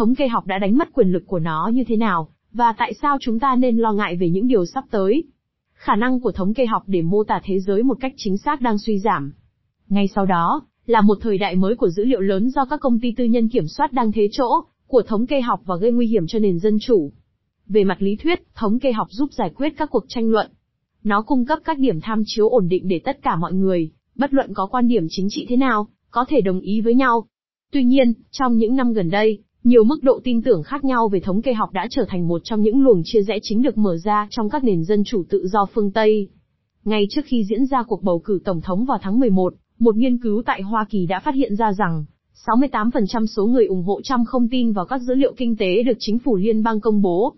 thống kê học đã đánh mất quyền lực của nó như thế nào, và tại sao chúng ta nên lo ngại về những điều sắp tới. Khả năng của thống kê học để mô tả thế giới một cách chính xác đang suy giảm. Ngay sau đó, là một thời đại mới của dữ liệu lớn do các công ty tư nhân kiểm soát đang thế chỗ, của thống kê học và gây nguy hiểm cho nền dân chủ. Về mặt lý thuyết, thống kê học giúp giải quyết các cuộc tranh luận. Nó cung cấp các điểm tham chiếu ổn định để tất cả mọi người, bất luận có quan điểm chính trị thế nào, có thể đồng ý với nhau. Tuy nhiên, trong những năm gần đây, nhiều mức độ tin tưởng khác nhau về thống kê học đã trở thành một trong những luồng chia rẽ chính được mở ra trong các nền dân chủ tự do phương Tây. Ngay trước khi diễn ra cuộc bầu cử tổng thống vào tháng 11, một nghiên cứu tại Hoa Kỳ đã phát hiện ra rằng, 68% số người ủng hộ Trump không tin vào các dữ liệu kinh tế được chính phủ liên bang công bố.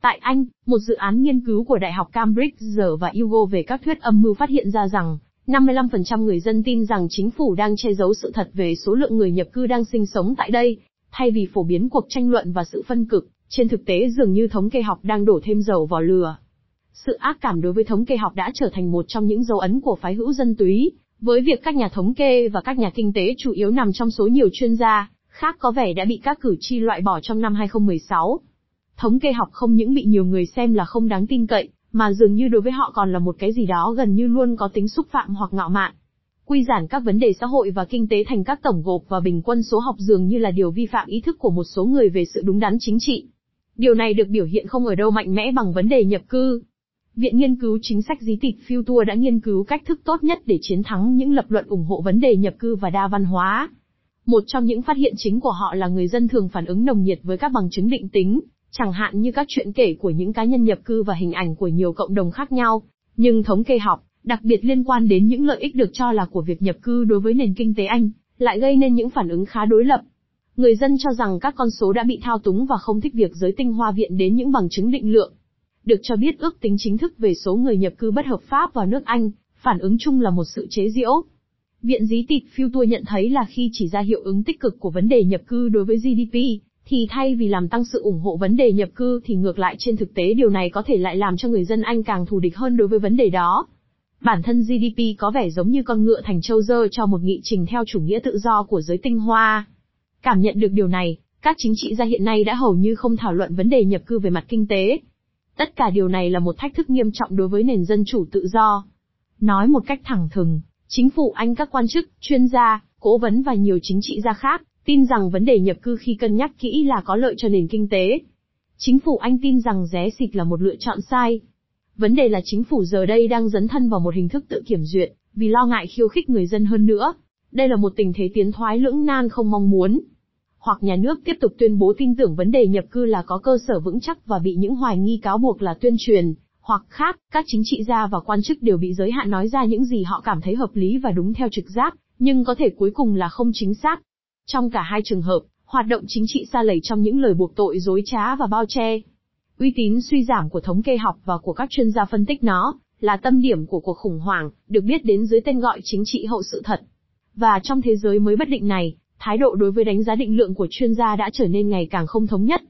Tại Anh, một dự án nghiên cứu của Đại học Cambridge và Hugo về các thuyết âm mưu phát hiện ra rằng, 55% người dân tin rằng chính phủ đang che giấu sự thật về số lượng người nhập cư đang sinh sống tại đây, thay vì phổ biến cuộc tranh luận và sự phân cực, trên thực tế dường như thống kê học đang đổ thêm dầu vào lửa. Sự ác cảm đối với thống kê học đã trở thành một trong những dấu ấn của phái hữu dân túy, với việc các nhà thống kê và các nhà kinh tế chủ yếu nằm trong số nhiều chuyên gia, khác có vẻ đã bị các cử tri loại bỏ trong năm 2016. Thống kê học không những bị nhiều người xem là không đáng tin cậy, mà dường như đối với họ còn là một cái gì đó gần như luôn có tính xúc phạm hoặc ngạo mạn. Quy giản các vấn đề xã hội và kinh tế thành các tổng gộp và bình quân số học dường như là điều vi phạm ý thức của một số người về sự đúng đắn chính trị. Điều này được biểu hiện không ở đâu mạnh mẽ bằng vấn đề nhập cư. Viện Nghiên cứu Chính sách Dí tịch Future đã nghiên cứu cách thức tốt nhất để chiến thắng những lập luận ủng hộ vấn đề nhập cư và đa văn hóa. Một trong những phát hiện chính của họ là người dân thường phản ứng nồng nhiệt với các bằng chứng định tính, chẳng hạn như các chuyện kể của những cá nhân nhập cư và hình ảnh của nhiều cộng đồng khác nhau. Nhưng thống kê học, đặc biệt liên quan đến những lợi ích được cho là của việc nhập cư đối với nền kinh tế Anh, lại gây nên những phản ứng khá đối lập. Người dân cho rằng các con số đã bị thao túng và không thích việc giới tinh hoa viện đến những bằng chứng định lượng. Được cho biết ước tính chính thức về số người nhập cư bất hợp pháp vào nước Anh, phản ứng chung là một sự chế giễu. Viện dí tịt Future nhận thấy là khi chỉ ra hiệu ứng tích cực của vấn đề nhập cư đối với GDP, thì thay vì làm tăng sự ủng hộ vấn đề nhập cư thì ngược lại trên thực tế điều này có thể lại làm cho người dân Anh càng thù địch hơn đối với vấn đề đó. Bản thân GDP có vẻ giống như con ngựa thành châu dơ cho một nghị trình theo chủ nghĩa tự do của giới tinh hoa. Cảm nhận được điều này, các chính trị gia hiện nay đã hầu như không thảo luận vấn đề nhập cư về mặt kinh tế. Tất cả điều này là một thách thức nghiêm trọng đối với nền dân chủ tự do. Nói một cách thẳng thừng, chính phủ Anh các quan chức, chuyên gia, cố vấn và nhiều chính trị gia khác, tin rằng vấn đề nhập cư khi cân nhắc kỹ là có lợi cho nền kinh tế. Chính phủ Anh tin rằng ré xịt là một lựa chọn sai. Vấn đề là chính phủ giờ đây đang dấn thân vào một hình thức tự kiểm duyệt, vì lo ngại khiêu khích người dân hơn nữa. Đây là một tình thế tiến thoái lưỡng nan không mong muốn. Hoặc nhà nước tiếp tục tuyên bố tin tưởng vấn đề nhập cư là có cơ sở vững chắc và bị những hoài nghi cáo buộc là tuyên truyền, hoặc khác, các chính trị gia và quan chức đều bị giới hạn nói ra những gì họ cảm thấy hợp lý và đúng theo trực giác, nhưng có thể cuối cùng là không chính xác. Trong cả hai trường hợp, hoạt động chính trị xa lầy trong những lời buộc tội dối trá và bao che. Uy tín suy giảm của thống kê học và của các chuyên gia phân tích nó, là tâm điểm của cuộc khủng hoảng, được biết đến dưới tên gọi chính trị hậu sự thật. Và trong thế giới mới bất định này, thái độ đối với đánh giá định lượng của chuyên gia đã trở nên ngày càng không thống nhất.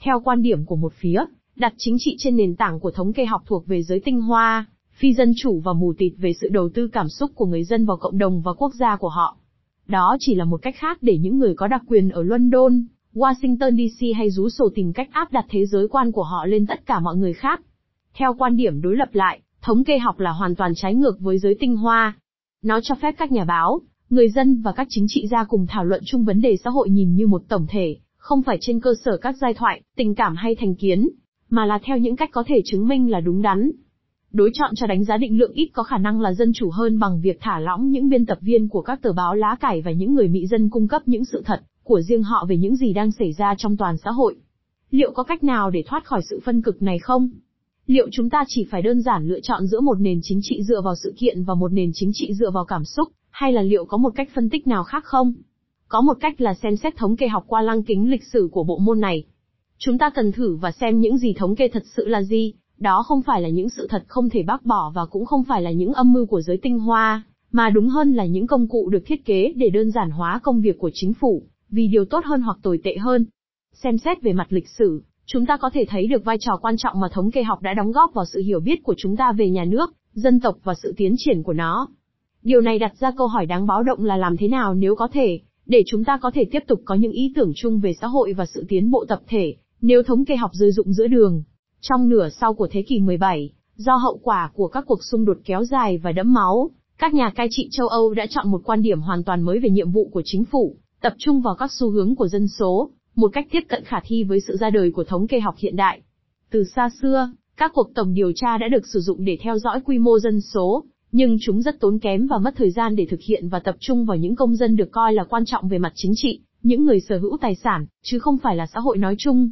Theo quan điểm của một phía, đặt chính trị trên nền tảng của thống kê học thuộc về giới tinh hoa, phi dân chủ và mù tịt về sự đầu tư cảm xúc của người dân vào cộng đồng và quốc gia của họ. Đó chỉ là một cách khác để những người có đặc quyền ở London, Washington DC hay rú sổ tìm cách áp đặt thế giới quan của họ lên tất cả mọi người khác. Theo quan điểm đối lập lại, thống kê học là hoàn toàn trái ngược với giới tinh hoa. Nó cho phép các nhà báo, người dân và các chính trị gia cùng thảo luận chung vấn đề xã hội nhìn như một tổng thể, không phải trên cơ sở các giai thoại, tình cảm hay thành kiến, mà là theo những cách có thể chứng minh là đúng đắn. Đối chọn cho đánh giá định lượng ít có khả năng là dân chủ hơn bằng việc thả lỏng những biên tập viên của các tờ báo lá cải và những người mỹ dân cung cấp những sự thật của riêng họ về những gì đang xảy ra trong toàn xã hội. Liệu có cách nào để thoát khỏi sự phân cực này không? Liệu chúng ta chỉ phải đơn giản lựa chọn giữa một nền chính trị dựa vào sự kiện và một nền chính trị dựa vào cảm xúc, hay là liệu có một cách phân tích nào khác không? Có một cách là xem xét thống kê học qua lăng kính lịch sử của bộ môn này. Chúng ta cần thử và xem những gì thống kê thật sự là gì, đó không phải là những sự thật không thể bác bỏ và cũng không phải là những âm mưu của giới tinh hoa, mà đúng hơn là những công cụ được thiết kế để đơn giản hóa công việc của chính phủ, vì điều tốt hơn hoặc tồi tệ hơn. Xem xét về mặt lịch sử, chúng ta có thể thấy được vai trò quan trọng mà thống kê học đã đóng góp vào sự hiểu biết của chúng ta về nhà nước, dân tộc và sự tiến triển của nó. Điều này đặt ra câu hỏi đáng báo động là làm thế nào nếu có thể, để chúng ta có thể tiếp tục có những ý tưởng chung về xã hội và sự tiến bộ tập thể, nếu thống kê học rơi dụng giữa đường. Trong nửa sau của thế kỷ 17, do hậu quả của các cuộc xung đột kéo dài và đẫm máu, các nhà cai trị châu Âu đã chọn một quan điểm hoàn toàn mới về nhiệm vụ của chính phủ, tập trung vào các xu hướng của dân số, một cách tiếp cận khả thi với sự ra đời của thống kê học hiện đại. Từ xa xưa, các cuộc tổng điều tra đã được sử dụng để theo dõi quy mô dân số, nhưng chúng rất tốn kém và mất thời gian để thực hiện và tập trung vào những công dân được coi là quan trọng về mặt chính trị, những người sở hữu tài sản, chứ không phải là xã hội nói chung.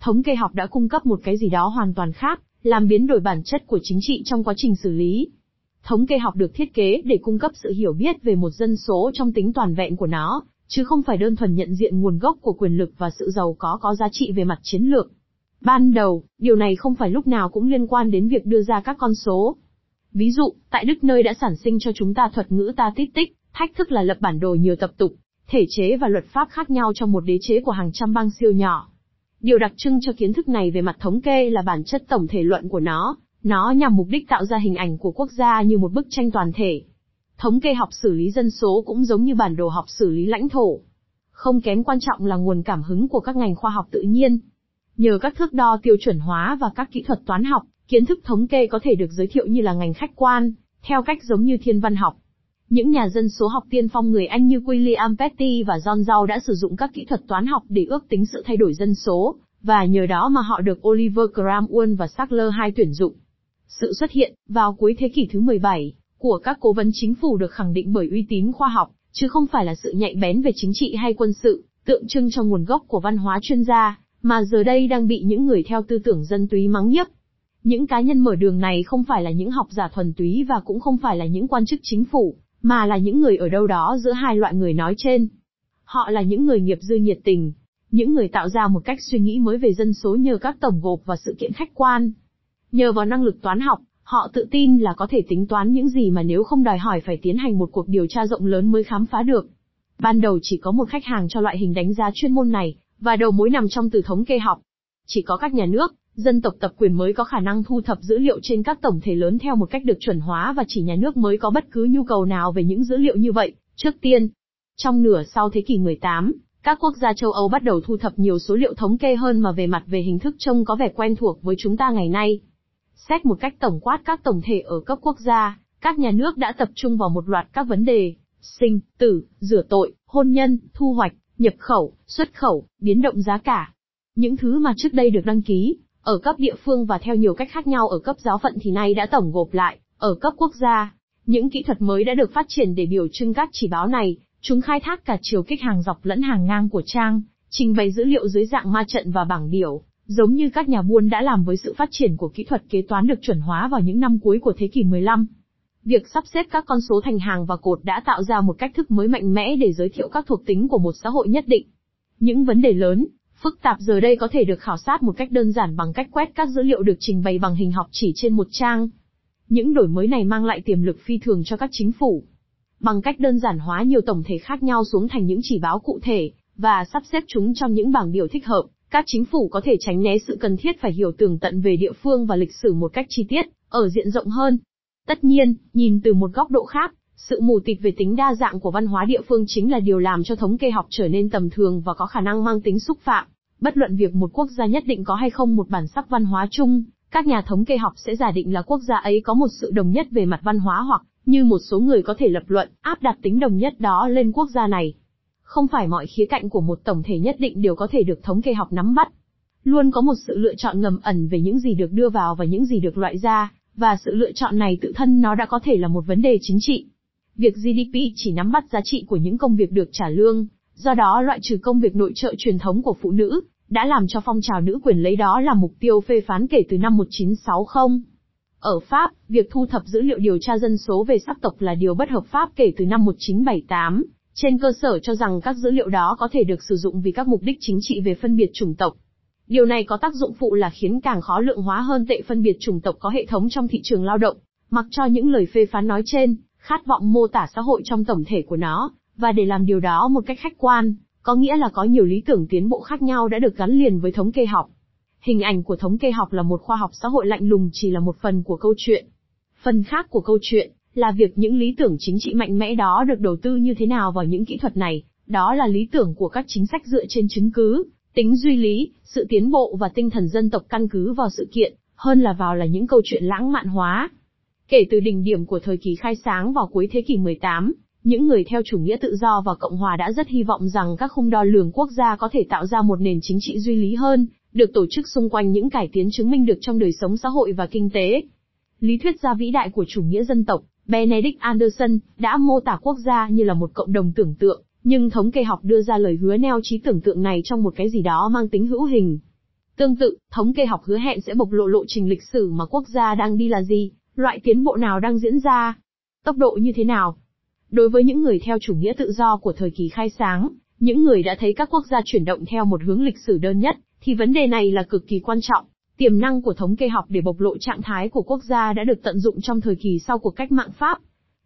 Thống kê học đã cung cấp một cái gì đó hoàn toàn khác, làm biến đổi bản chất của chính trị trong quá trình xử lý. Thống kê học được thiết kế để cung cấp sự hiểu biết về một dân số trong tính toàn vẹn của nó, chứ không phải đơn thuần nhận diện nguồn gốc của quyền lực và sự giàu có có giá trị về mặt chiến lược. Ban đầu, điều này không phải lúc nào cũng liên quan đến việc đưa ra các con số. Ví dụ, tại Đức nơi đã sản sinh cho chúng ta thuật ngữ ta tít tích, thách thức là lập bản đồ nhiều tập tục, thể chế và luật pháp khác nhau trong một đế chế của hàng trăm bang siêu nhỏ. Điều đặc trưng cho kiến thức này về mặt thống kê là bản chất tổng thể luận của nó, nó nhằm mục đích tạo ra hình ảnh của quốc gia như một bức tranh toàn thể. Thống kê học xử lý dân số cũng giống như bản đồ học xử lý lãnh thổ. Không kém quan trọng là nguồn cảm hứng của các ngành khoa học tự nhiên. Nhờ các thước đo tiêu chuẩn hóa và các kỹ thuật toán học, kiến thức thống kê có thể được giới thiệu như là ngành khách quan, theo cách giống như thiên văn học. Những nhà dân số học tiên phong người Anh như William Petty và John Rau đã sử dụng các kỹ thuật toán học để ước tính sự thay đổi dân số, và nhờ đó mà họ được Oliver Cromwell và Sackler hai tuyển dụng. Sự xuất hiện, vào cuối thế kỷ thứ 17, của các cố vấn chính phủ được khẳng định bởi uy tín khoa học, chứ không phải là sự nhạy bén về chính trị hay quân sự, tượng trưng cho nguồn gốc của văn hóa chuyên gia, mà giờ đây đang bị những người theo tư tưởng dân túy mắng nhiếc. Những cá nhân mở đường này không phải là những học giả thuần túy và cũng không phải là những quan chức chính phủ, mà là những người ở đâu đó giữa hai loại người nói trên. Họ là những người nghiệp dư nhiệt tình, những người tạo ra một cách suy nghĩ mới về dân số nhờ các tổng gộp và sự kiện khách quan. Nhờ vào năng lực toán học, họ tự tin là có thể tính toán những gì mà nếu không đòi hỏi phải tiến hành một cuộc điều tra rộng lớn mới khám phá được. Ban đầu chỉ có một khách hàng cho loại hình đánh giá chuyên môn này, và đầu mối nằm trong từ thống kê học. Chỉ có các nhà nước, dân tộc tập quyền mới có khả năng thu thập dữ liệu trên các tổng thể lớn theo một cách được chuẩn hóa và chỉ nhà nước mới có bất cứ nhu cầu nào về những dữ liệu như vậy. Trước tiên, trong nửa sau thế kỷ 18, các quốc gia châu Âu bắt đầu thu thập nhiều số liệu thống kê hơn mà về mặt về hình thức trông có vẻ quen thuộc với chúng ta ngày nay. Xét một cách tổng quát các tổng thể ở cấp quốc gia, các nhà nước đã tập trung vào một loạt các vấn đề, sinh, tử, rửa tội, hôn nhân, thu hoạch, nhập khẩu, xuất khẩu, biến động giá cả. Những thứ mà trước đây được đăng ký, ở cấp địa phương và theo nhiều cách khác nhau ở cấp giáo phận thì nay đã tổng gộp lại, ở cấp quốc gia. Những kỹ thuật mới đã được phát triển để biểu trưng các chỉ báo này, chúng khai thác cả chiều kích hàng dọc lẫn hàng ngang của trang, trình bày dữ liệu dưới dạng ma trận và bảng biểu, giống như các nhà buôn đã làm với sự phát triển của kỹ thuật kế toán được chuẩn hóa vào những năm cuối của thế kỷ 15. Việc sắp xếp các con số thành hàng và cột đã tạo ra một cách thức mới mạnh mẽ để giới thiệu các thuộc tính của một xã hội nhất định. Những vấn đề lớn, phức tạp giờ đây có thể được khảo sát một cách đơn giản bằng cách quét các dữ liệu được trình bày bằng hình học chỉ trên một trang. Những đổi mới này mang lại tiềm lực phi thường cho các chính phủ. Bằng cách đơn giản hóa nhiều tổng thể khác nhau xuống thành những chỉ báo cụ thể, và sắp xếp chúng trong những bảng biểu thích hợp, các chính phủ có thể tránh né sự cần thiết phải hiểu tường tận về địa phương và lịch sử một cách chi tiết, ở diện rộng hơn. Tất nhiên, nhìn từ một góc độ khác, sự mù tịt về tính đa dạng của văn hóa địa phương chính là điều làm cho thống kê học trở nên tầm thường và có khả năng mang tính xúc phạm. Bất luận việc một quốc gia nhất định có hay không một bản sắc văn hóa chung, các nhà thống kê học sẽ giả định là quốc gia ấy có một sự đồng nhất về mặt văn hóa hoặc, như một số người có thể lập luận, áp đặt tính đồng nhất đó lên quốc gia này. Không phải mọi khía cạnh của một tổng thể nhất định đều có thể được thống kê học nắm bắt. Luôn có một sự lựa chọn ngầm ẩn về những gì được đưa vào và những gì được loại ra, và sự lựa chọn này tự thân nó đã có thể là một vấn đề chính trị. Việc GDP chỉ nắm bắt giá trị của những công việc được trả lương, do đó loại trừ công việc nội trợ truyền thống của phụ nữ, đã làm cho phong trào nữ quyền lấy đó làm mục tiêu phê phán kể từ năm 1960. Ở Pháp, việc thu thập dữ liệu điều tra dân số về sắc tộc là điều bất hợp pháp kể từ năm 1978, trên cơ sở cho rằng các dữ liệu đó có thể được sử dụng vì các mục đích chính trị về phân biệt chủng tộc. Điều này có tác dụng phụ là khiến càng khó lượng hóa hơn tệ phân biệt chủng tộc có hệ thống trong thị trường lao động, mặc cho những lời phê phán nói trên, khát vọng mô tả xã hội trong tổng thể của nó, và để làm điều đó một cách khách quan, có nghĩa là có nhiều lý tưởng tiến bộ khác nhau đã được gắn liền với thống kê học. Hình ảnh của thống kê học là một khoa học xã hội lạnh lùng chỉ là một phần của câu chuyện. Phần khác của câu chuyện là việc những lý tưởng chính trị mạnh mẽ đó được đầu tư như thế nào vào những kỹ thuật này, Đó là lý tưởng của các chính sách dựa trên chứng cứ, tính duy lý, sự tiến bộ và tinh thần dân tộc căn cứ vào sự kiện, hơn là vào là những câu chuyện lãng mạn hóa. Kể từ đỉnh điểm của thời kỳ khai sáng vào cuối thế kỷ 18, những người theo chủ nghĩa tự do và Cộng hòa đã rất hy vọng rằng các khung đo lường quốc gia có thể tạo ra một nền chính trị duy lý hơn, được tổ chức xung quanh những cải tiến chứng minh được trong đời sống xã hội và kinh tế. Lý thuyết gia vĩ đại của chủ nghĩa dân tộc, Benedict Anderson, đã mô tả quốc gia như là một cộng đồng tưởng tượng, nhưng thống kê học đưa ra lời hứa neo trí tưởng tượng này trong một cái gì đó mang tính hữu hình. Tương tự, thống kê học hứa hẹn sẽ bộc lộ lộ trình lịch sử mà quốc gia đang đi là gì, loại tiến bộ nào đang diễn ra, tốc độ như thế nào. Đối với những người theo chủ nghĩa tự do của thời kỳ khai sáng, những người đã thấy các quốc gia chuyển động theo một hướng lịch sử đơn nhất, thì vấn đề này là cực kỳ quan trọng. Tiềm năng của thống kê học để bộc lộ trạng thái của quốc gia đã được tận dụng trong thời kỳ sau cuộc cách mạng Pháp.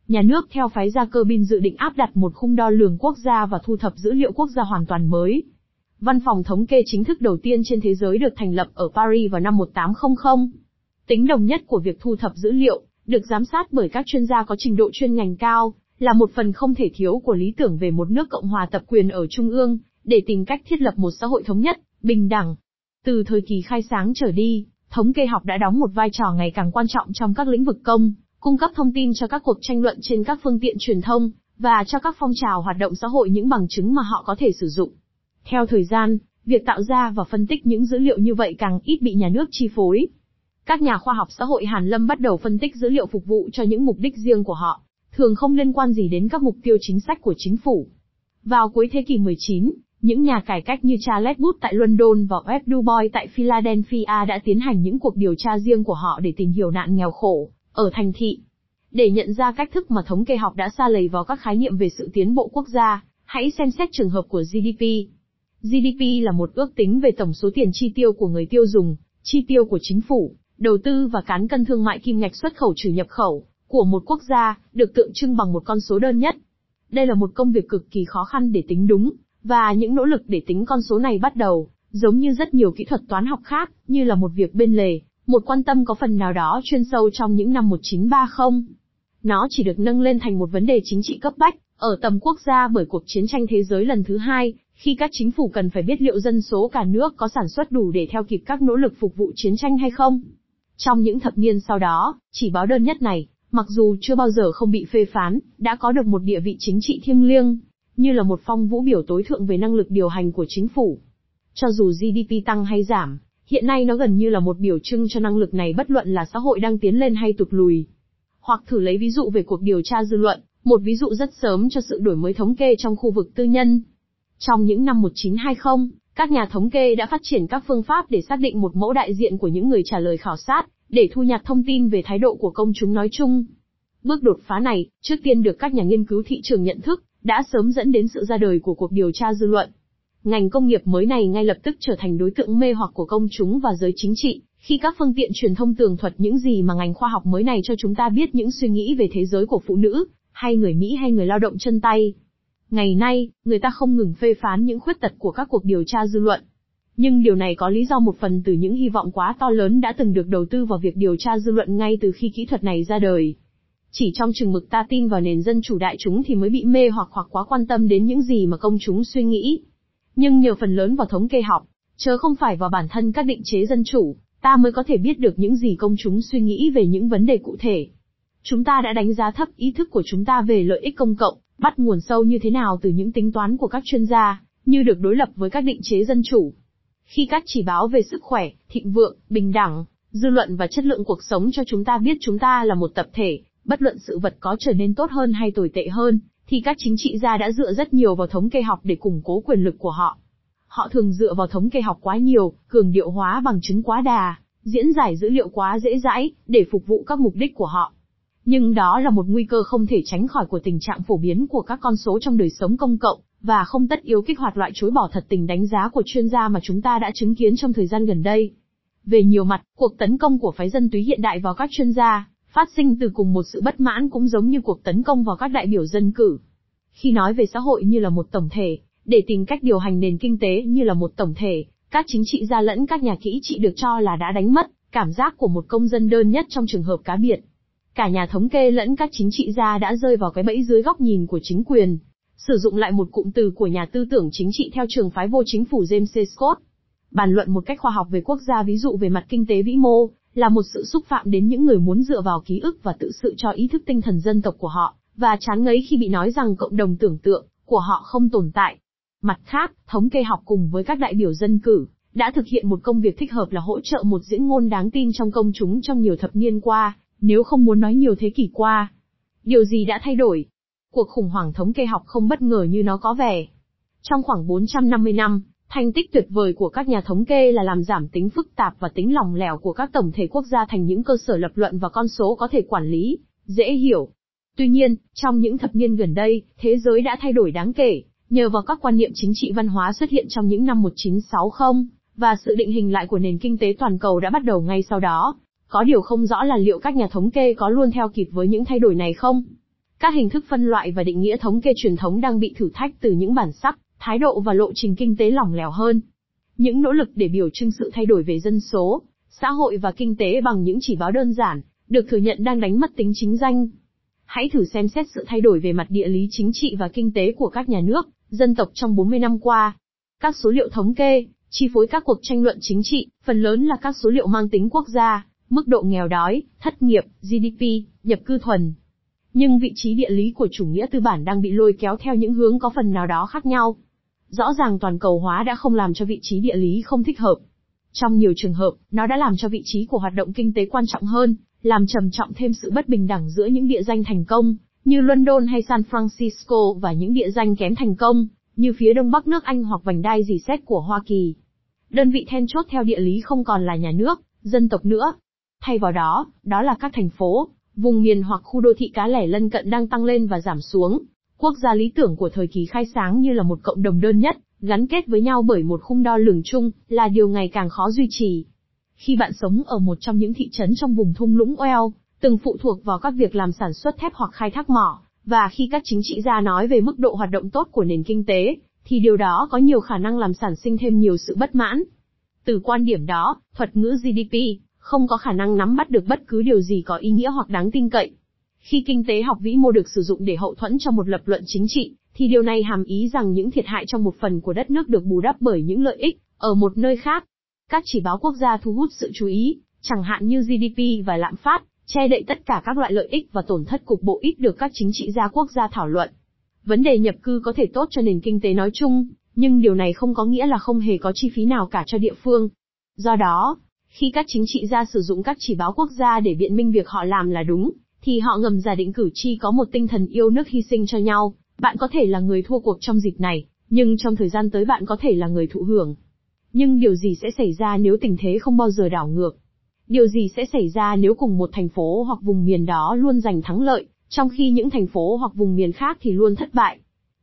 Nhà nước theo phái gia cơ bin dự định áp đặt một khung đo lường quốc gia và thu thập dữ liệu quốc gia hoàn toàn mới. Văn phòng thống kê chính thức đầu tiên trên thế giới được thành lập ở Paris vào năm 1800. Tính đồng nhất của việc thu thập dữ liệu, được giám sát bởi các chuyên gia có trình độ chuyên ngành cao, là một phần không thể thiếu của lý tưởng về một nước Cộng hòa tập quyền ở Trung ương, để tìm cách thiết lập một xã hội thống nhất, bình đẳng. Từ thời kỳ khai sáng trở đi, thống kê học đã đóng một vai trò ngày càng quan trọng trong các lĩnh vực công, cung cấp thông tin cho các cuộc tranh luận trên các phương tiện truyền thông, và cho các phong trào hoạt động xã hội những bằng chứng mà họ có thể sử dụng. Theo thời gian, việc tạo ra và phân tích những dữ liệu như vậy càng ít bị nhà nước chi phối. Các nhà khoa học xã hội Hàn Lâm bắt đầu phân tích dữ liệu phục vụ cho những mục đích riêng của họ, thường không liên quan gì đến các mục tiêu chính sách của chính phủ. Vào cuối thế kỷ 19, những nhà cải cách như Charles Booth tại London và Webb Du Bois tại Philadelphia đã tiến hành những cuộc điều tra riêng của họ để tìm hiểu nạn nghèo khổ ở thành thị. Để nhận ra cách thức mà thống kê học đã xa lầy vào các khái niệm về sự tiến bộ quốc gia, hãy xem xét trường hợp của GDP. GDP là một ước tính về tổng số tiền chi tiêu của người tiêu dùng, chi tiêu của chính phủ, đầu tư và cán cân thương mại kim ngạch xuất khẩu trừ nhập khẩu của một quốc gia, được tượng trưng bằng một con số đơn nhất. Đây là một công việc cực kỳ khó khăn để tính đúng, và những nỗ lực để tính con số này bắt đầu, giống như rất nhiều kỹ thuật toán học khác, như là một việc bên lề, một quan tâm có phần nào đó chuyên sâu trong những năm 1930. Nó chỉ được nâng lên thành một vấn đề chính trị cấp bách, ở tầm quốc gia bởi cuộc chiến tranh thế giới lần thứ hai, khi các chính phủ cần phải biết liệu dân số cả nước có sản xuất đủ để theo kịp các nỗ lực phục vụ chiến tranh hay không. Trong những thập niên sau đó, chỉ báo đơn nhất này, mặc dù chưa bao giờ không bị phê phán, đã có được một địa vị chính trị thiêng liêng, như là một phong vũ biểu tối thượng về năng lực điều hành của chính phủ. Cho dù GDP tăng hay giảm, hiện nay nó gần như là một biểu trưng cho năng lực này bất luận là xã hội đang tiến lên hay tụt lùi. Hoặc thử lấy ví dụ về cuộc điều tra dư luận, một ví dụ rất sớm cho sự đổi mới thống kê trong khu vực tư nhân. Trong những năm 1920, các nhà thống kê đã phát triển các phương pháp để xác định một mẫu đại diện của những người trả lời khảo sát, để thu nhặt thông tin về thái độ của công chúng nói chung. Bước đột phá này, trước tiên được các nhà nghiên cứu thị trường nhận thức, đã sớm dẫn đến sự ra đời của cuộc điều tra dư luận. Ngành công nghiệp mới này ngay lập tức trở thành đối tượng mê hoặc của công chúng và giới chính trị, khi các phương tiện truyền thông tường thuật những gì mà ngành khoa học mới này cho chúng ta biết những suy nghĩ về thế giới của phụ nữ, hay người Mỹ hay người lao động chân tay. Ngày nay, người ta không ngừng phê phán những khuyết tật của các cuộc điều tra dư luận. Nhưng điều này có lý do một phần từ những hy vọng quá to lớn đã từng được đầu tư vào việc điều tra dư luận ngay từ khi kỹ thuật này ra đời. Chỉ trong chừng mực ta tin vào nền dân chủ đại chúng thì mới bị mê hoặc hoặc quá quan tâm đến những gì mà công chúng suy nghĩ. Nhưng nhờ phần lớn vào thống kê học, chớ không phải vào bản thân các định chế dân chủ, ta mới có thể biết được những gì công chúng suy nghĩ về những vấn đề cụ thể. Chúng ta đã đánh giá thấp ý thức của chúng ta về lợi ích công cộng, bắt nguồn sâu như thế nào từ những tính toán của các chuyên gia, như được đối lập với các định chế dân chủ. Khi các chỉ báo về sức khỏe, thịnh vượng, bình đẳng, dư luận và chất lượng cuộc sống cho chúng ta biết chúng ta là một tập thể, bất luận sự vật có trở nên tốt hơn hay tồi tệ hơn, thì các chính trị gia đã dựa rất nhiều vào thống kê học để củng cố quyền lực của họ. Họ thường dựa vào thống kê học quá nhiều, cường điệu hóa bằng chứng quá đà, diễn giải dữ liệu quá dễ dãi, để phục vụ các mục đích của họ. Nhưng đó là một nguy cơ không thể tránh khỏi của tình trạng phổ biến của các con số trong đời sống công cộng, và không tất yếu kích hoạt loại chối bỏ thật tình đánh giá của chuyên gia mà chúng ta đã chứng kiến trong thời gian gần đây. Về nhiều mặt, cuộc tấn công của phái dân túy hiện đại vào các chuyên gia, phát sinh từ cùng một sự bất mãn cũng giống như cuộc tấn công vào các đại biểu dân cử. Khi nói về xã hội như là một tổng thể, để tìm cách điều hành nền kinh tế như là một tổng thể, các chính trị gia lẫn các nhà kỹ trị được cho là đã đánh mất cảm giác của một công dân đơn nhất trong trường hợp cá biệt. Cả nhà thống kê lẫn các chính trị gia đã rơi vào cái bẫy dưới góc nhìn của chính quyền. Sử dụng lại một cụm từ của nhà tư tưởng chính trị theo trường phái vô chính phủ James C. Scott. Bàn luận một cách khoa học về quốc gia ví dụ về mặt kinh tế vĩ mô, là một sự xúc phạm đến những người muốn dựa vào ký ức và tự sự cho ý thức tinh thần dân tộc của họ, và chán ngấy khi bị nói rằng cộng đồng tưởng tượng của họ không tồn tại. Mặt khác, thống kê học cùng với các đại biểu dân cử, đã thực hiện một công việc thích hợp là hỗ trợ một diễn ngôn đáng tin trong công chúng trong nhiều thập niên qua, nếu không muốn nói nhiều thế kỷ qua. Điều gì đã thay đổi? Cuộc khủng hoảng thống kê học không bất ngờ như nó có vẻ. Trong khoảng 450 năm, thành tích tuyệt vời của các nhà thống kê là làm giảm tính phức tạp và tính lòng lẻo của các tổng thể quốc gia thành những cơ sở lập luận và con số có thể quản lý, dễ hiểu. Tuy nhiên, trong những thập niên gần đây, thế giới đã thay đổi đáng kể, nhờ vào các quan niệm chính trị văn hóa xuất hiện trong những năm 1960, và sự định hình lại của nền kinh tế toàn cầu đã bắt đầu ngay sau đó. Có điều không rõ là liệu các nhà thống kê có luôn theo kịp với những thay đổi này không? Các hình thức phân loại và định nghĩa thống kê truyền thống đang bị thử thách từ những bản sắc, thái độ và lộ trình kinh tế lỏng lẻo hơn. Những nỗ lực để biểu trưng sự thay đổi về dân số, xã hội và kinh tế bằng những chỉ báo đơn giản, được thừa nhận đang đánh mất tính chính danh. Hãy thử xem xét sự thay đổi về mặt địa lý chính trị và kinh tế của các nhà nước, dân tộc trong 40 năm qua. Các số liệu thống kê, chi phối các cuộc tranh luận chính trị, phần lớn là các số liệu mang tính quốc gia, mức độ nghèo đói, thất nghiệp, GDP, nhập cư thuần. Nhưng vị trí địa lý của chủ nghĩa tư bản đang bị lôi kéo theo những hướng có phần nào đó khác nhau. Rõ ràng toàn cầu hóa đã không làm cho vị trí địa lý không thích hợp. Trong nhiều trường hợp, nó đã làm cho vị trí của hoạt động kinh tế quan trọng hơn, làm trầm trọng thêm sự bất bình đẳng giữa những địa danh thành công, như London hay San Francisco và những địa danh kém thành công, như phía đông bắc nước Anh hoặc vành đai dì xét của Hoa Kỳ. Đơn vị then chốt theo địa lý không còn là nhà nước, dân tộc nữa. Thay vào đó, đó là các thành phố, vùng miền hoặc khu đô thị cá lẻ lân cận đang tăng lên và giảm xuống. Quốc gia lý tưởng của thời kỳ khai sáng như là một cộng đồng đơn nhất, gắn kết với nhau bởi một khung đo lường chung, là điều ngày càng khó duy trì. Khi bạn sống ở một trong những thị trấn trong vùng thung lũng oeo, từng phụ thuộc vào các việc làm sản xuất thép hoặc khai thác mỏ, và khi các chính trị gia nói về mức độ hoạt động tốt của nền kinh tế, thì điều đó có nhiều khả năng làm sản sinh thêm nhiều sự bất mãn. Từ quan điểm đó, thuật ngữ GDP không có khả năng nắm bắt được bất cứ điều gì có ý nghĩa hoặc đáng tin cậy. Khi kinh tế học vĩ mô được sử dụng để hậu thuẫn cho một lập luận chính trị, thì điều này hàm ý rằng những thiệt hại trong một phần của đất nước được bù đắp bởi những lợi ích ở một nơi khác. Các chỉ báo quốc gia thu hút sự chú ý, chẳng hạn như GDP và lạm phát, che đậy tất cả các loại lợi ích và tổn thất cục bộ ít được các chính trị gia quốc gia thảo luận. Vấn đề nhập cư có thể tốt cho nền kinh tế nói chung, nhưng điều này không có nghĩa là không hề có chi phí nào cả cho địa phương. Do đó, khi các chính trị gia sử dụng các chỉ báo quốc gia để biện minh việc họ làm là đúng, thì họ ngầm giả định cử tri có một tinh thần yêu nước hy sinh cho nhau. Bạn có thể là người thua cuộc trong dịp này, nhưng trong thời gian tới bạn có thể là người thụ hưởng. Nhưng điều gì sẽ xảy ra nếu tình thế không bao giờ đảo ngược? Điều gì sẽ xảy ra nếu cùng một thành phố hoặc vùng miền đó luôn giành thắng lợi, trong khi những thành phố hoặc vùng miền khác thì luôn thất bại?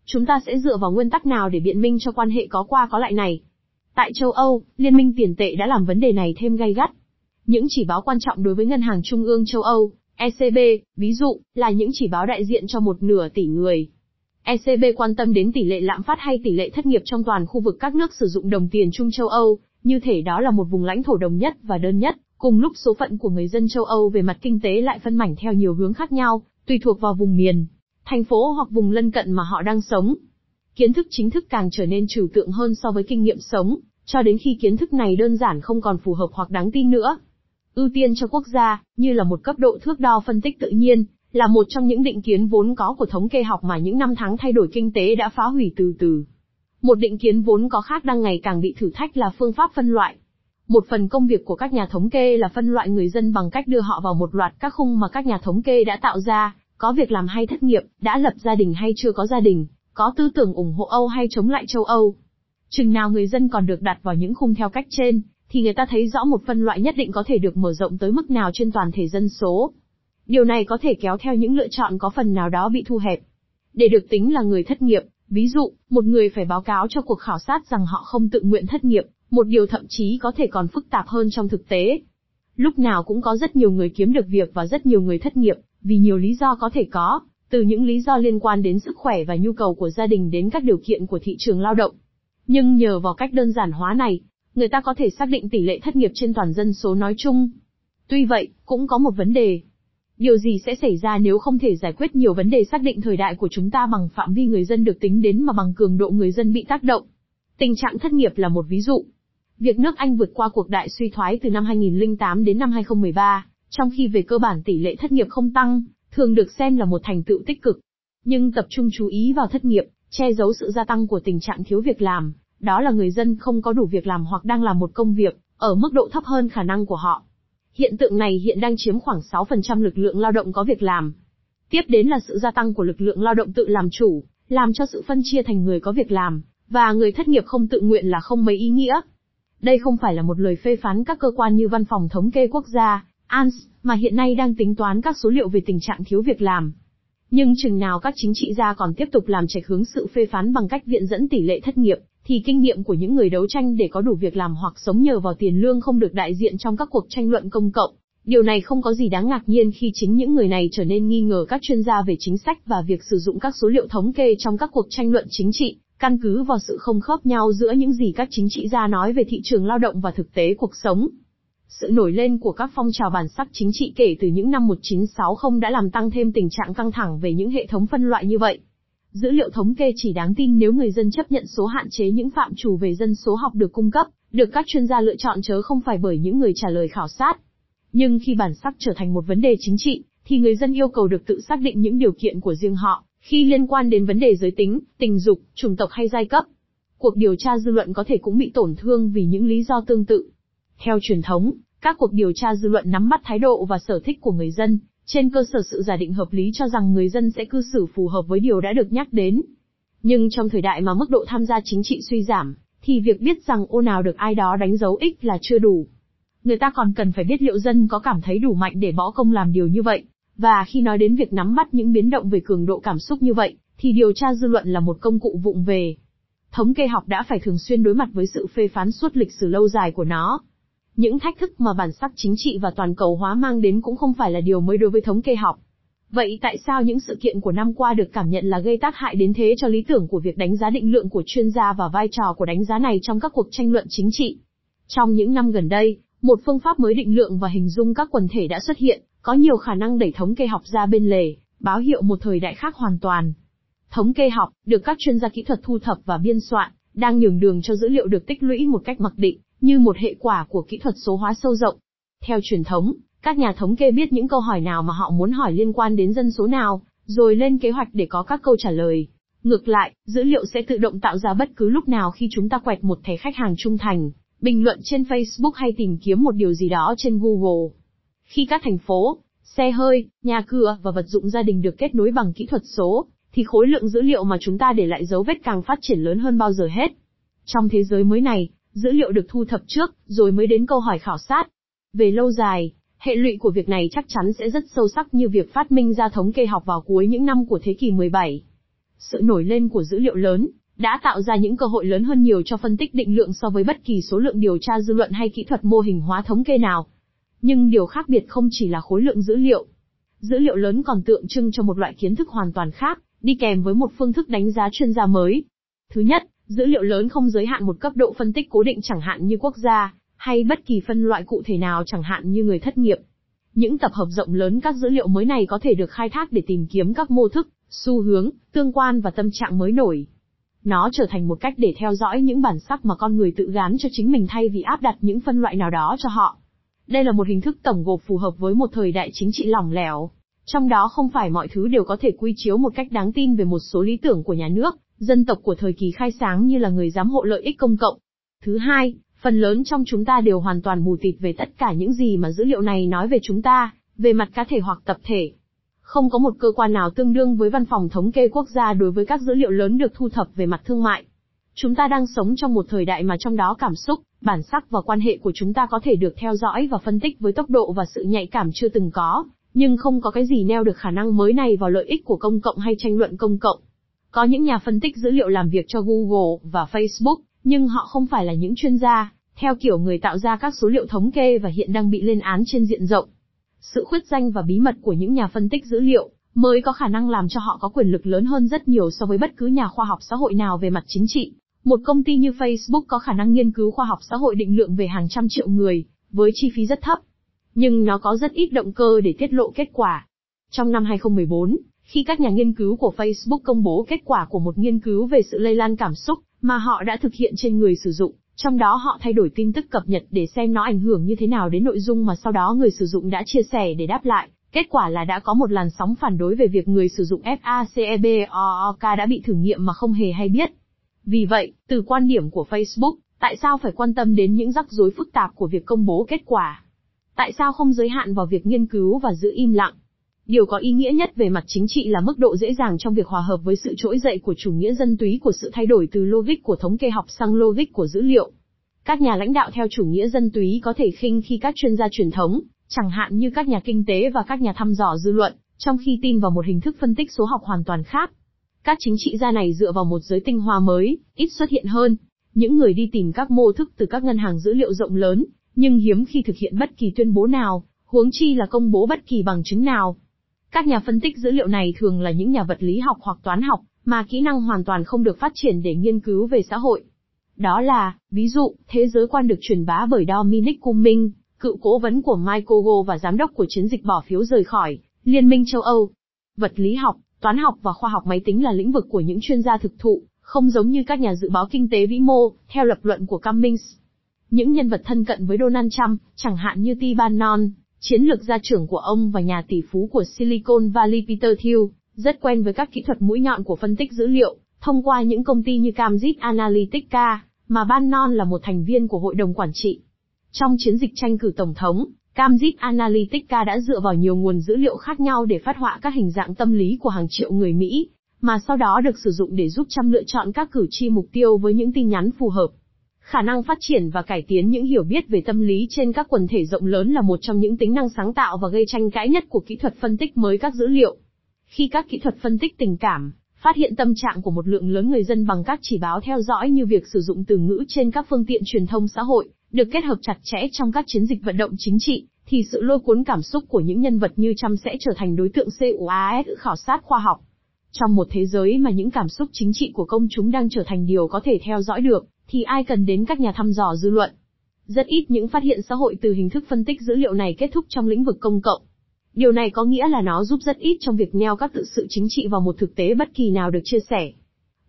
Chúng ta sẽ dựa vào nguyên tắc nào để biện minh cho quan hệ có qua có lại này? Tại châu Âu, Liên minh tiền tệ đã làm vấn đề này thêm gay gắt. Những chỉ báo quan trọng đối với Ngân hàng Trung ương châu Âu, ECB, ví dụ, là những chỉ báo đại diện cho một nửa tỷ người. ECB quan tâm đến tỷ lệ lạm phát hay tỷ lệ thất nghiệp trong toàn khu vực các nước sử dụng đồng tiền chung châu Âu, như thể đó là một vùng lãnh thổ đồng nhất và đơn nhất, cùng lúc số phận của người dân châu Âu về mặt kinh tế lại phân mảnh theo nhiều hướng khác nhau, tùy thuộc vào vùng miền, thành phố hoặc vùng lân cận mà họ đang sống. Kiến thức chính thức càng trở nên trừu tượng hơn so với kinh nghiệm sống, cho đến khi kiến thức này đơn giản không còn phù hợp hoặc đáng tin nữa. Ưu tiên cho quốc gia, như là một cấp độ thước đo phân tích tự nhiên, là một trong những định kiến vốn có của thống kê học mà những năm tháng thay đổi kinh tế đã phá hủy từ từ. Một định kiến vốn có khác đang ngày càng bị thử thách là phương pháp phân loại. Một phần công việc của các nhà thống kê là phân loại người dân bằng cách đưa họ vào một loạt các khung mà các nhà thống kê đã tạo ra, có việc làm hay thất nghiệp, đã lập gia đình hay chưa có gia đình, có tư tưởng ủng hộ Âu hay chống lại châu Âu. Chừng nào người dân còn được đặt vào những khung theo cách trên, thì người ta thấy rõ một phân loại nhất định có thể được mở rộng tới mức nào trên toàn thể dân số. Điều này có thể kéo theo những lựa chọn có phần nào đó bị thu hẹp. Để được tính là người thất nghiệp, ví dụ, một người phải báo cáo cho cuộc khảo sát rằng họ không tự nguyện thất nghiệp, một điều thậm chí có thể còn phức tạp hơn trong thực tế. Lúc nào cũng có rất nhiều người kiếm được việc và rất nhiều người thất nghiệp, vì nhiều lý do có thể có, từ những lý do liên quan đến sức khỏe và nhu cầu của gia đình đến các điều kiện của thị trường lao động. Nhưng nhờ vào cách đơn giản hóa này, người ta có thể xác định tỷ lệ thất nghiệp trên toàn dân số nói chung. Tuy vậy, cũng có một vấn đề. Điều gì sẽ xảy ra nếu không thể giải quyết nhiều vấn đề xác định thời đại của chúng ta bằng phạm vi người dân được tính đến mà bằng cường độ người dân bị tác động? Tình trạng thất nghiệp là một ví dụ. Việc nước Anh vượt qua cuộc đại suy thoái từ năm 2008 đến năm 2013, trong khi về cơ bản tỷ lệ thất nghiệp không tăng, thường được xem là một thành tựu tích cực. Nhưng tập trung chú ý vào thất nghiệp, che giấu sự gia tăng của tình trạng thiếu việc làm, đó là người dân không có đủ việc làm hoặc đang làm một công việc, ở mức độ thấp hơn khả năng của họ. Hiện tượng này hiện đang chiếm khoảng 6% lực lượng lao động có việc làm. Tiếp đến là sự gia tăng của lực lượng lao động tự làm chủ, làm cho sự phân chia thành người có việc làm, và người thất nghiệp không tự nguyện là không mấy ý nghĩa. Đây không phải là một lời phê phán các cơ quan như Văn phòng Thống kê Quốc gia, ANS, mà hiện nay đang tính toán các số liệu về tình trạng thiếu việc làm. Nhưng chừng nào các chính trị gia còn tiếp tục làm trạch hướng sự phê phán bằng cách viện dẫn tỷ lệ thất nghiệp, thì kinh nghiệm của những người đấu tranh để có đủ việc làm hoặc sống nhờ vào tiền lương không được đại diện trong các cuộc tranh luận công cộng. Điều này không có gì đáng ngạc nhiên khi chính những người này trở nên nghi ngờ các chuyên gia về chính sách và việc sử dụng các số liệu thống kê trong các cuộc tranh luận chính trị, căn cứ vào sự không khớp nhau giữa những gì các chính trị gia nói về thị trường lao động và thực tế cuộc sống. Sự nổi lên của các phong trào bản sắc chính trị kể từ những năm 1960 đã làm tăng thêm tình trạng căng thẳng về những hệ thống phân loại như vậy. Dữ liệu thống kê chỉ đáng tin nếu người dân chấp nhận số hạn chế những phạm trù về dân số học được cung cấp, được các chuyên gia lựa chọn chớ không phải bởi những người trả lời khảo sát. Nhưng khi bản sắc trở thành một vấn đề chính trị, thì người dân yêu cầu được tự xác định những điều kiện của riêng họ, khi liên quan đến vấn đề giới tính, tình dục, chủng tộc hay giai cấp. Cuộc điều tra dư luận có thể cũng bị tổn thương vì những lý do tương tự. Theo truyền thống, các cuộc điều tra dư luận nắm bắt thái độ và sở thích của người dân, trên cơ sở sự giả định hợp lý cho rằng người dân sẽ cư xử phù hợp với điều đã được nhắc đến. Nhưng trong thời đại mà mức độ tham gia chính trị suy giảm, thì việc biết rằng ô nào được ai đó đánh dấu ích là chưa đủ. Người ta còn cần phải biết liệu dân có cảm thấy đủ mạnh để bỏ công làm điều như vậy. Và khi nói đến việc nắm bắt những biến động về cường độ cảm xúc như vậy, thì điều tra dư luận là một công cụ vụng về. Thống kê học đã phải thường xuyên đối mặt với sự phê phán suốt lịch sử lâu dài của nó. Những thách thức mà bản sắc chính trị và toàn cầu hóa mang đến cũng không phải là điều mới đối với thống kê học. Vậy tại sao những sự kiện của năm qua được cảm nhận là gây tác hại đến thế cho lý tưởng của việc đánh giá định lượng của chuyên gia và vai trò của đánh giá này trong các cuộc tranh luận chính trị? Trong những năm gần đây, một phương pháp mới định lượng và hình dung các quần thể đã xuất hiện, có nhiều khả năng đẩy thống kê học ra bên lề, báo hiệu một thời đại khác hoàn toàn. Thống kê học, được các chuyên gia kỹ thuật thu thập và biên soạn, đang nhường đường cho dữ liệu được tích lũy một cách mặc định, như một hệ quả của kỹ thuật số hóa sâu rộng. Theo truyền thống, các nhà thống kê biết những câu hỏi nào mà họ muốn hỏi liên quan đến dân số nào, rồi lên kế hoạch để có các câu trả lời. Ngược lại, dữ liệu sẽ tự động tạo ra bất cứ lúc nào khi chúng ta quẹt một thẻ khách hàng trung thành, bình luận trên Facebook hay tìm kiếm một điều gì đó trên Google. Khi các thành phố, xe hơi, nhà cửa và vật dụng gia đình được kết nối bằng kỹ thuật số, thì khối lượng dữ liệu mà chúng ta để lại dấu vết càng phát triển lớn hơn bao giờ hết. Trong thế giới mới này, dữ liệu được thu thập trước, rồi mới đến câu hỏi khảo sát. Về lâu dài, hệ lụy của việc này chắc chắn sẽ rất sâu sắc như việc phát minh ra thống kê học vào cuối những năm của thế kỷ 17. Sự nổi lên của dữ liệu lớn đã tạo ra những cơ hội lớn hơn nhiều cho phân tích định lượng so với bất kỳ số lượng điều tra dư luận hay kỹ thuật mô hình hóa thống kê nào. Nhưng điều khác biệt không chỉ là khối lượng dữ liệu. Dữ liệu lớn còn tượng trưng cho một loại kiến thức hoàn toàn khác, đi kèm với một phương thức đánh giá chuyên gia mới. Thứ nhất, Dữ liệu lớn không giới hạn một cấp độ phân tích cố định chẳng hạn như quốc gia, hay bất kỳ phân loại cụ thể nào chẳng hạn như người thất nghiệp. Những tập hợp rộng lớn các dữ liệu mới này có thể được khai thác để tìm kiếm các mô thức, xu hướng, tương quan và tâm trạng mới nổi. Nó trở thành một cách để theo dõi những bản sắc mà con người tự gán cho chính mình thay vì áp đặt những phân loại nào đó cho họ. Đây là một hình thức tổng gộp phù hợp với một thời đại chính trị lỏng lẻo. Trong đó không phải mọi thứ đều có thể quy chiếu một cách đáng tin về một số lý tưởng của nhà nước, dân tộc của thời kỳ khai sáng như là người giám hộ lợi ích công cộng. Thứ hai, phần lớn trong chúng ta đều hoàn toàn mù tịt về tất cả những gì mà dữ liệu này nói về chúng ta, về mặt cá thể hoặc tập thể. Không có một cơ quan nào tương đương với văn phòng thống kê quốc gia đối với các dữ liệu lớn được thu thập về mặt thương mại. Chúng ta đang sống trong một thời đại mà trong đó cảm xúc, bản sắc và quan hệ của chúng ta có thể được theo dõi và phân tích với tốc độ và sự nhạy cảm chưa từng có, nhưng không có cái gì neo được khả năng mới này vào lợi ích của công cộng hay tranh luận công cộng. Có những nhà phân tích dữ liệu làm việc cho Google và Facebook, nhưng họ không phải là những chuyên gia, theo kiểu người tạo ra các số liệu thống kê và hiện đang bị lên án trên diện rộng. Sự khuyết danh và bí mật của những nhà phân tích dữ liệu mới có khả năng làm cho họ có quyền lực lớn hơn rất nhiều so với bất cứ nhà khoa học xã hội nào về mặt chính trị. Một công ty như Facebook có khả năng nghiên cứu khoa học xã hội định lượng về hàng trăm triệu người, với chi phí rất thấp. Nhưng nó có rất ít động cơ để tiết lộ kết quả. Trong năm 2014, khi các nhà nghiên cứu của Facebook công bố kết quả của một nghiên cứu về sự lây lan cảm xúc mà họ đã thực hiện trên người sử dụng, trong đó họ thay đổi tin tức cập nhật để xem nó ảnh hưởng như thế nào đến nội dung mà sau đó người sử dụng đã chia sẻ để đáp lại. Kết quả là đã có một làn sóng phản đối về việc người sử dụng FACEBOOK đã bị thử nghiệm mà không hề hay biết. Vì vậy, từ quan điểm của Facebook, tại sao phải quan tâm đến những rắc rối phức tạp của việc công bố kết quả? Tại sao không giới hạn vào việc nghiên cứu và giữ im lặng? Điều có ý nghĩa nhất về mặt chính trị là mức độ dễ dàng trong việc hòa hợp với sự trỗi dậy của chủ nghĩa dân túy của sự thay đổi từ logic của thống kê học sang logic của dữ liệu. Các nhà lãnh đạo theo chủ nghĩa dân túy có thể khinh khi các chuyên gia truyền thống, chẳng hạn như các nhà kinh tế và các nhà thăm dò dư luận, trong khi tin vào một hình thức phân tích số học hoàn toàn khác. Các chính trị gia này dựa vào một giới tinh hoa mới, ít xuất hiện hơn. Những người đi tìm các mô thức từ các ngân hàng dữ liệu rộng lớn, nhưng hiếm khi thực hiện bất kỳ tuyên bố nào, huống chi là công bố bất kỳ bằng chứng nào. Các nhà phân tích dữ liệu này thường là những nhà vật lý học hoặc toán học, mà kỹ năng hoàn toàn không được phát triển để nghiên cứu về xã hội. Đó là, ví dụ, thế giới quan được truyền bá bởi Dominic Cumming, cựu cố vấn của Michael Gove và giám đốc của chiến dịch bỏ phiếu rời khỏi Liên minh châu Âu. Vật lý học, toán học và khoa học máy tính là lĩnh vực của những chuyên gia thực thụ, không giống như các nhà dự báo kinh tế vĩ mô, theo lập luận của Cummings. Những nhân vật thân cận với Donald Trump, chẳng hạn như T. Bannon, chiến lược gia trưởng của ông và nhà tỷ phú của Silicon Valley Peter Thiel, rất quen với các kỹ thuật mũi nhọn của phân tích dữ liệu, thông qua những công ty như Cambridge Analytica, mà Bannon là một thành viên của hội đồng quản trị. Trong chiến dịch tranh cử tổng thống, Cambridge Analytica đã dựa vào nhiều nguồn dữ liệu khác nhau để phát họa các hình dạng tâm lý của hàng triệu người Mỹ, mà sau đó được sử dụng để giúp chăm lựa chọn các cử tri mục tiêu với những tin nhắn phù hợp. Khả năng phát triển và cải tiến những hiểu biết về tâm lý trên các quần thể rộng lớn là một trong những tính năng sáng tạo và gây tranh cãi nhất của kỹ thuật phân tích mới các dữ liệu. Khi các kỹ thuật phân tích tình cảm, phát hiện tâm trạng của một lượng lớn người dân bằng các chỉ báo theo dõi như việc sử dụng từ ngữ trên các phương tiện truyền thông xã hội, được kết hợp chặt chẽ trong các chiến dịch vận động chính trị, thì sự lôi cuốn cảm xúc của những nhân vật như Trump sẽ trở thành đối tượng CUAS khảo sát khoa học. Trong một thế giới mà những cảm xúc chính trị của công chúng đang trở thành điều có thể theo dõi được, thì ai cần đến các nhà thăm dò dư luận. Rất ít những phát hiện xã hội từ hình thức phân tích dữ liệu này kết thúc trong lĩnh vực công cộng. Điều này có nghĩa là nó giúp rất ít trong việc neo các tự sự chính trị vào một thực tế bất kỳ nào được chia sẻ.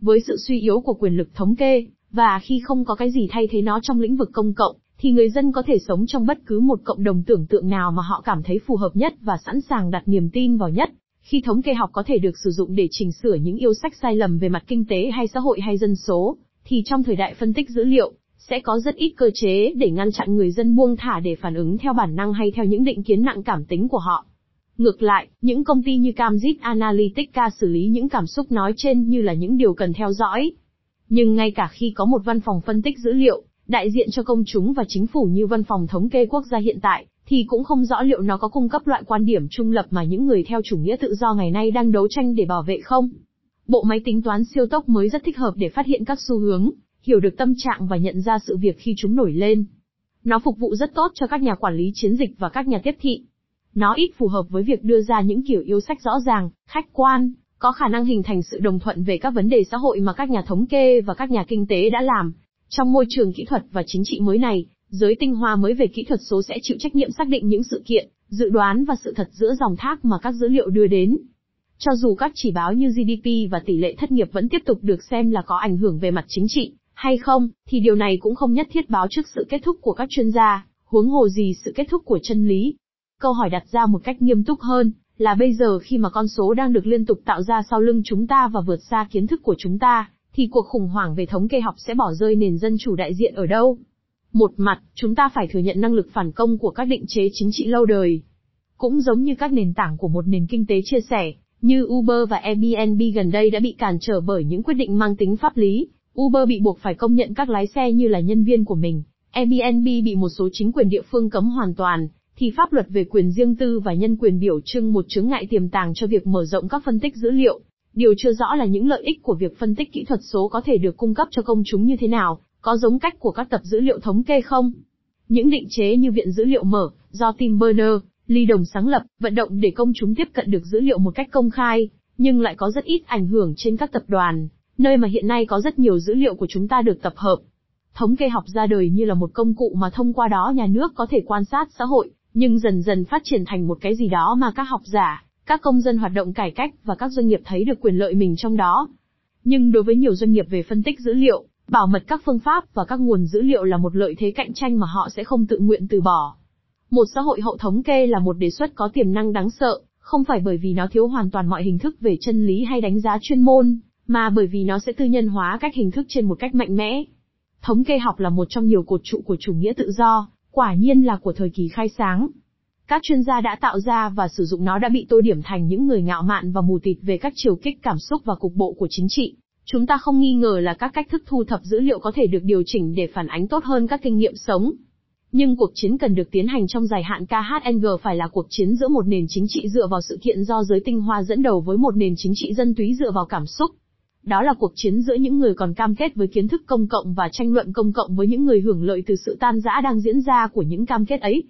Với sự suy yếu của quyền lực thống kê, và khi không có cái gì thay thế nó trong lĩnh vực công cộng, thì người dân có thể sống trong bất cứ một cộng đồng tưởng tượng nào mà họ cảm thấy phù hợp nhất và sẵn sàng đặt niềm tin vào nhất. Khi thống kê học có thể được sử dụng để chỉnh sửa những yêu sách sai lầm về mặt kinh tế hay xã hội hay dân số, thì trong thời đại phân tích dữ liệu, sẽ có rất ít cơ chế để ngăn chặn người dân buông thả để phản ứng theo bản năng hay theo những định kiến nặng cảm tính của họ. Ngược lại, những công ty như Camzit Analytica xử lý những cảm xúc nói trên như là những điều cần theo dõi. Nhưng ngay cả khi có một văn phòng phân tích dữ liệu, đại diện cho công chúng và chính phủ như văn phòng thống kê quốc gia hiện tại, thì cũng không rõ liệu nó có cung cấp loại quan điểm trung lập mà những người theo chủ nghĩa tự do ngày nay đang đấu tranh để bảo vệ không. Bộ máy tính toán siêu tốc mới rất thích hợp để phát hiện các xu hướng, hiểu được tâm trạng và nhận ra sự việc khi chúng nổi lên. Nó phục vụ rất tốt cho các nhà quản lý chiến dịch và các nhà tiếp thị. Nó ít phù hợp với việc đưa ra những kiểu yêu sách rõ ràng, khách quan, có khả năng hình thành sự đồng thuận về các vấn đề xã hội mà các nhà thống kê và các nhà kinh tế đã làm. Trong môi trường kỹ thuật và chính trị mới này, giới tinh hoa mới về kỹ thuật số sẽ chịu trách nhiệm xác định những sự kiện, dự đoán và sự thật giữa dòng thác mà các dữ liệu đưa đến. Cho dù các chỉ báo như GDP và tỷ lệ thất nghiệp vẫn tiếp tục được xem là có ảnh hưởng về mặt chính trị, hay không, thì điều này cũng không nhất thiết báo trước sự kết thúc của các chuyên gia, huống hồ gì sự kết thúc của chân lý. Câu hỏi đặt ra một cách nghiêm túc hơn, là bây giờ khi mà con số đang được liên tục tạo ra sau lưng chúng ta và vượt xa kiến thức của chúng ta, thì cuộc khủng hoảng về thống kê học sẽ bỏ rơi nền dân chủ đại diện ở đâu? Một mặt, chúng ta phải thừa nhận năng lực phản công của các định chế chính trị lâu đời. Cũng giống như các nền tảng của một nền kinh tế chia sẻ, như Uber và Airbnb gần đây đã bị cản trở bởi những quyết định mang tính pháp lý. Uber bị buộc phải công nhận các lái xe như là nhân viên của mình. Airbnb bị một số chính quyền địa phương cấm hoàn toàn, thì pháp luật về quyền riêng tư và nhân quyền biểu trưng một chứng ngại tiềm tàng cho việc mở rộng các phân tích dữ liệu. Điều chưa rõ là những lợi ích của việc phân tích kỹ thuật số có thể được cung cấp cho công chúng như thế nào, có giống cách của các tập dữ liệu thống kê không? Những định chế như viện dữ liệu mở, do Tim Berners, Ly Đồng sáng lập, vận động để công chúng tiếp cận được dữ liệu một cách công khai, nhưng lại có rất ít ảnh hưởng trên các tập đoàn, nơi mà hiện nay có rất nhiều dữ liệu của chúng ta được tập hợp. Thống kê học ra đời như là một công cụ mà thông qua đó nhà nước có thể quan sát xã hội, nhưng dần dần phát triển thành một cái gì đó mà các học giả, Các công dân hoạt động cải cách và các doanh nghiệp thấy được quyền lợi mình trong đó. Nhưng đối với nhiều doanh nghiệp về phân tích dữ liệu, bảo mật các phương pháp và các nguồn dữ liệu là một lợi thế cạnh tranh mà họ sẽ không tự nguyện từ bỏ. Một xã hội hậu thống kê là một đề xuất có tiềm năng đáng sợ, không phải bởi vì nó thiếu hoàn toàn mọi hình thức về chân lý hay đánh giá chuyên môn, mà bởi vì nó sẽ tư nhân hóa các hình thức trên một cách mạnh mẽ. Thống kê học là một trong nhiều cột trụ của chủ nghĩa tự do, quả nhiên là của thời kỳ khai sáng. Các chuyên gia đã tạo ra và sử dụng nó đã bị tô điểm thành những người ngạo mạn và mù tịt về các chiều kích cảm xúc và cục bộ của chính trị. Chúng ta không nghi ngờ là các cách thức thu thập dữ liệu có thể được điều chỉnh để phản ánh tốt hơn các kinh nghiệm sống. Nhưng cuộc chiến cần được tiến hành trong dài hạn KHNG phải là cuộc chiến giữa một nền chính trị dựa vào sự kiện do giới tinh hoa dẫn đầu với một nền chính trị dân túy dựa vào cảm xúc. Đó là cuộc chiến giữa những người còn cam kết với kiến thức công cộng và tranh luận công cộng với những người hưởng lợi từ sự tan rã đang diễn ra của những cam kết ấy.